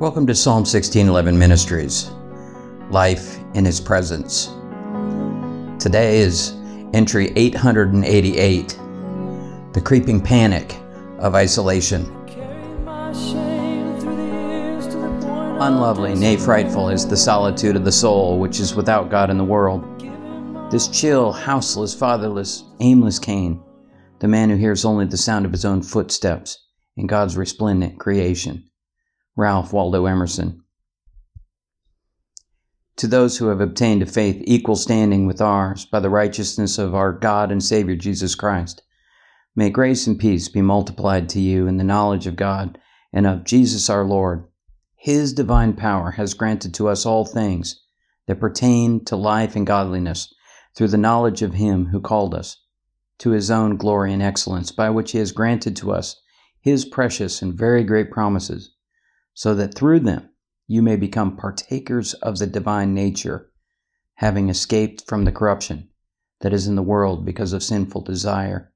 Welcome to Psalm 1611 Ministries Life in His Presence. Today is entry 888 The Creeping Panic of Isolation. Unlovely, nay, frightful is the solitude of the soul which is without God in the world. This chill, houseless, fatherless, aimless Cain, the man who hears only the sound of his own footsteps in God's resplendent creation. Ralph Waldo Emerson. To those who have obtained a faith equal standing with ours by the righteousness of our God and Savior Jesus Christ, may grace and peace be multiplied to you in the knowledge of God and of Jesus our Lord. His divine power has granted to us all things that pertain to life and godliness through the knowledge of Him who called us to His own glory and excellence, by which He has granted to us His precious and very great promises so that through them you may become partakers of the divine nature, having escaped from the corruption that is in the world because of sinful desire.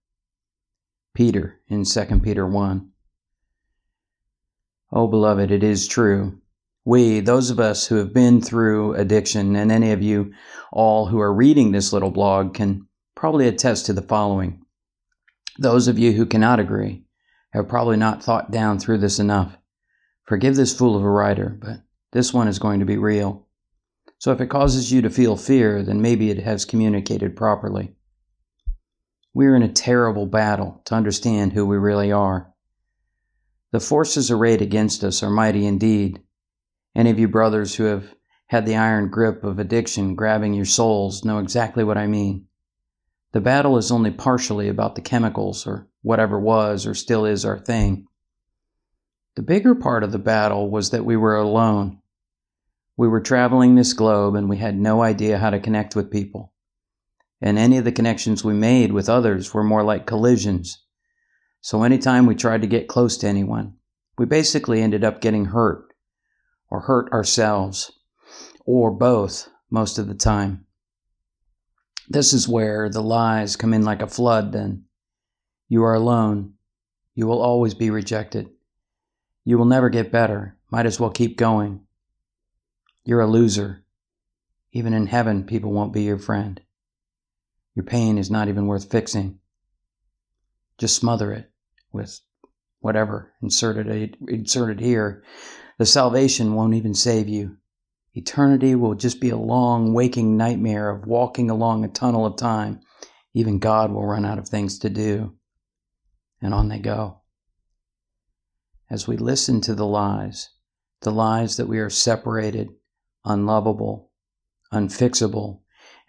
Peter in 2 Peter 1. Oh, beloved, it is true. We, those of us who have been through addiction, and any of you all who are reading this little blog, can probably attest to the following. Those of you who cannot agree have probably not thought down through this enough. Forgive this fool of a writer, but this one is going to be real. So if it causes you to feel fear, then maybe it has communicated properly. We are in a terrible battle to understand who we really are. The forces arrayed against us are mighty indeed. Any of you brothers who have had the iron grip of addiction grabbing your souls know exactly what I mean. The battle is only partially about the chemicals or whatever was or still is our thing. The bigger part of the battle was that we were alone. We were traveling this globe and we had no idea how to connect with people. And any of the connections we made with others were more like collisions. So anytime we tried to get close to anyone, we basically ended up getting hurt or hurt ourselves or both most of the time. This is where the lies come in like a flood then. You are alone. You will always be rejected. You will never get better. Might as well keep going. You're a loser. Even in heaven, people won't be your friend. Your pain is not even worth fixing. Just smother it with whatever inserted, inserted here. The salvation won't even save you. Eternity will just be a long, waking nightmare of walking along a tunnel of time. Even God will run out of things to do. And on they go as we listen to the lies, the lies that we are separated, unlovable, unfixable,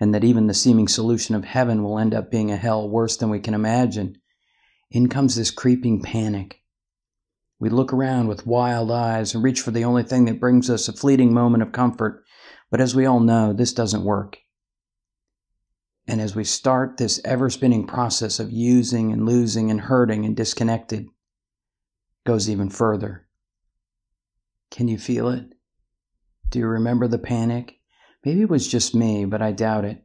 and that even the seeming solution of heaven will end up being a hell worse than we can imagine, in comes this creeping panic. We look around with wild eyes and reach for the only thing that brings us a fleeting moment of comfort, but as we all know, this doesn't work. And as we start this ever spinning process of using and losing and hurting and disconnected, goes even further. Can you feel it? Do you remember the panic? Maybe it was just me, but I doubt it.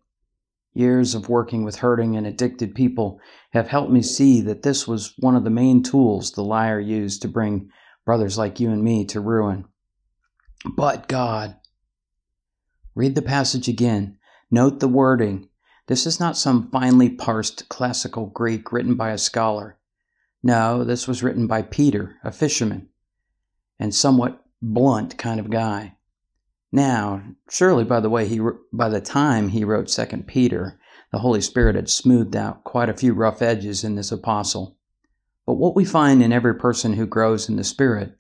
Years of working with hurting and addicted people have helped me see that this was one of the main tools the liar used to bring brothers like you and me to ruin. But God. Read the passage again. Note the wording. This is not some finely parsed classical Greek written by a scholar. No, this was written by Peter, a fisherman, and somewhat blunt kind of guy. Now, surely by the way he by the time he wrote Second Peter, the Holy Spirit had smoothed out quite a few rough edges in this apostle. But what we find in every person who grows in the Spirit,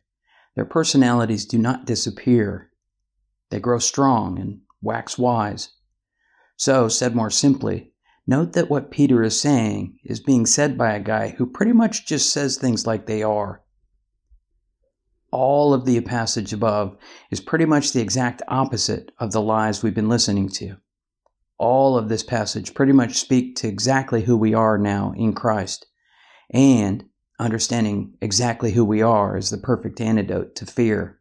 their personalities do not disappear. They grow strong and wax wise. So, said more simply, Note that what Peter is saying is being said by a guy who pretty much just says things like they are. All of the passage above is pretty much the exact opposite of the lies we've been listening to. All of this passage pretty much speak to exactly who we are now in Christ. And understanding exactly who we are is the perfect antidote to fear.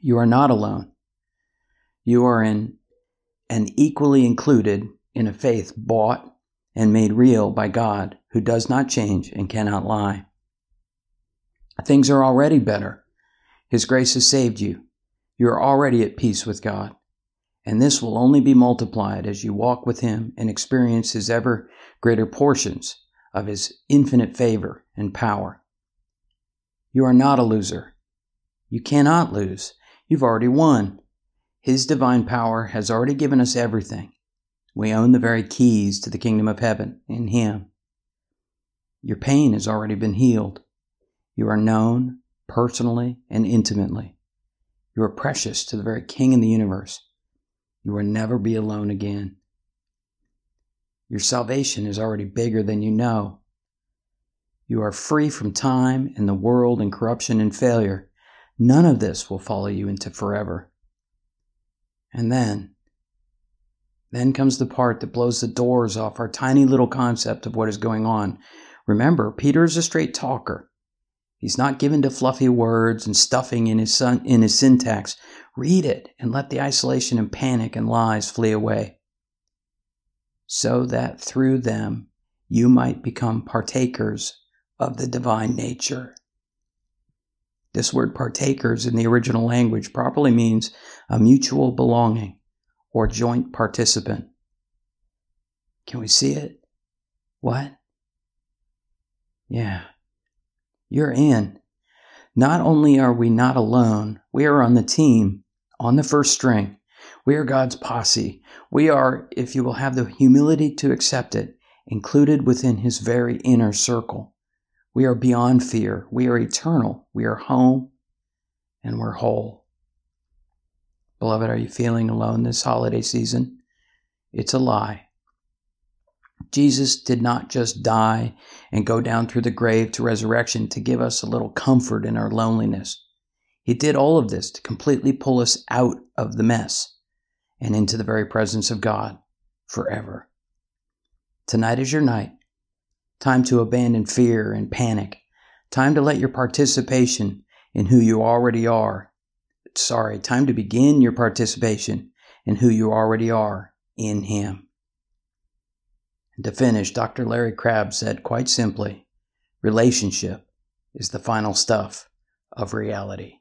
You are not alone. You are in an equally included in a faith bought and made real by God, who does not change and cannot lie. Things are already better. His grace has saved you. You are already at peace with God. And this will only be multiplied as you walk with Him and experience His ever greater portions of His infinite favor and power. You are not a loser. You cannot lose. You've already won. His divine power has already given us everything. We own the very keys to the kingdom of heaven in Him. Your pain has already been healed. You are known personally and intimately. You are precious to the very King in the universe. You will never be alone again. Your salvation is already bigger than you know. You are free from time and the world and corruption and failure. None of this will follow you into forever. And then, then comes the part that blows the doors off our tiny little concept of what is going on. Remember, Peter is a straight talker. He's not given to fluffy words and stuffing in his, son, in his syntax. Read it and let the isolation and panic and lies flee away. So that through them you might become partakers of the divine nature. This word partakers in the original language properly means a mutual belonging or joint participant. Can we see it? What? Yeah. You're in. Not only are we not alone, we are on the team, on the first string. We are God's posse. We are, if you will have the humility to accept it, included within His very inner circle. We are beyond fear. We are eternal. We are home and we're whole. Beloved, are you feeling alone this holiday season? It's a lie. Jesus did not just die and go down through the grave to resurrection to give us a little comfort in our loneliness. He did all of this to completely pull us out of the mess and into the very presence of God forever. Tonight is your night. Time to abandon fear and panic. Time to let your participation in who you already are. Sorry, time to begin your participation in who you already are in Him. And to finish, Dr. Larry Crabb said quite simply relationship is the final stuff of reality.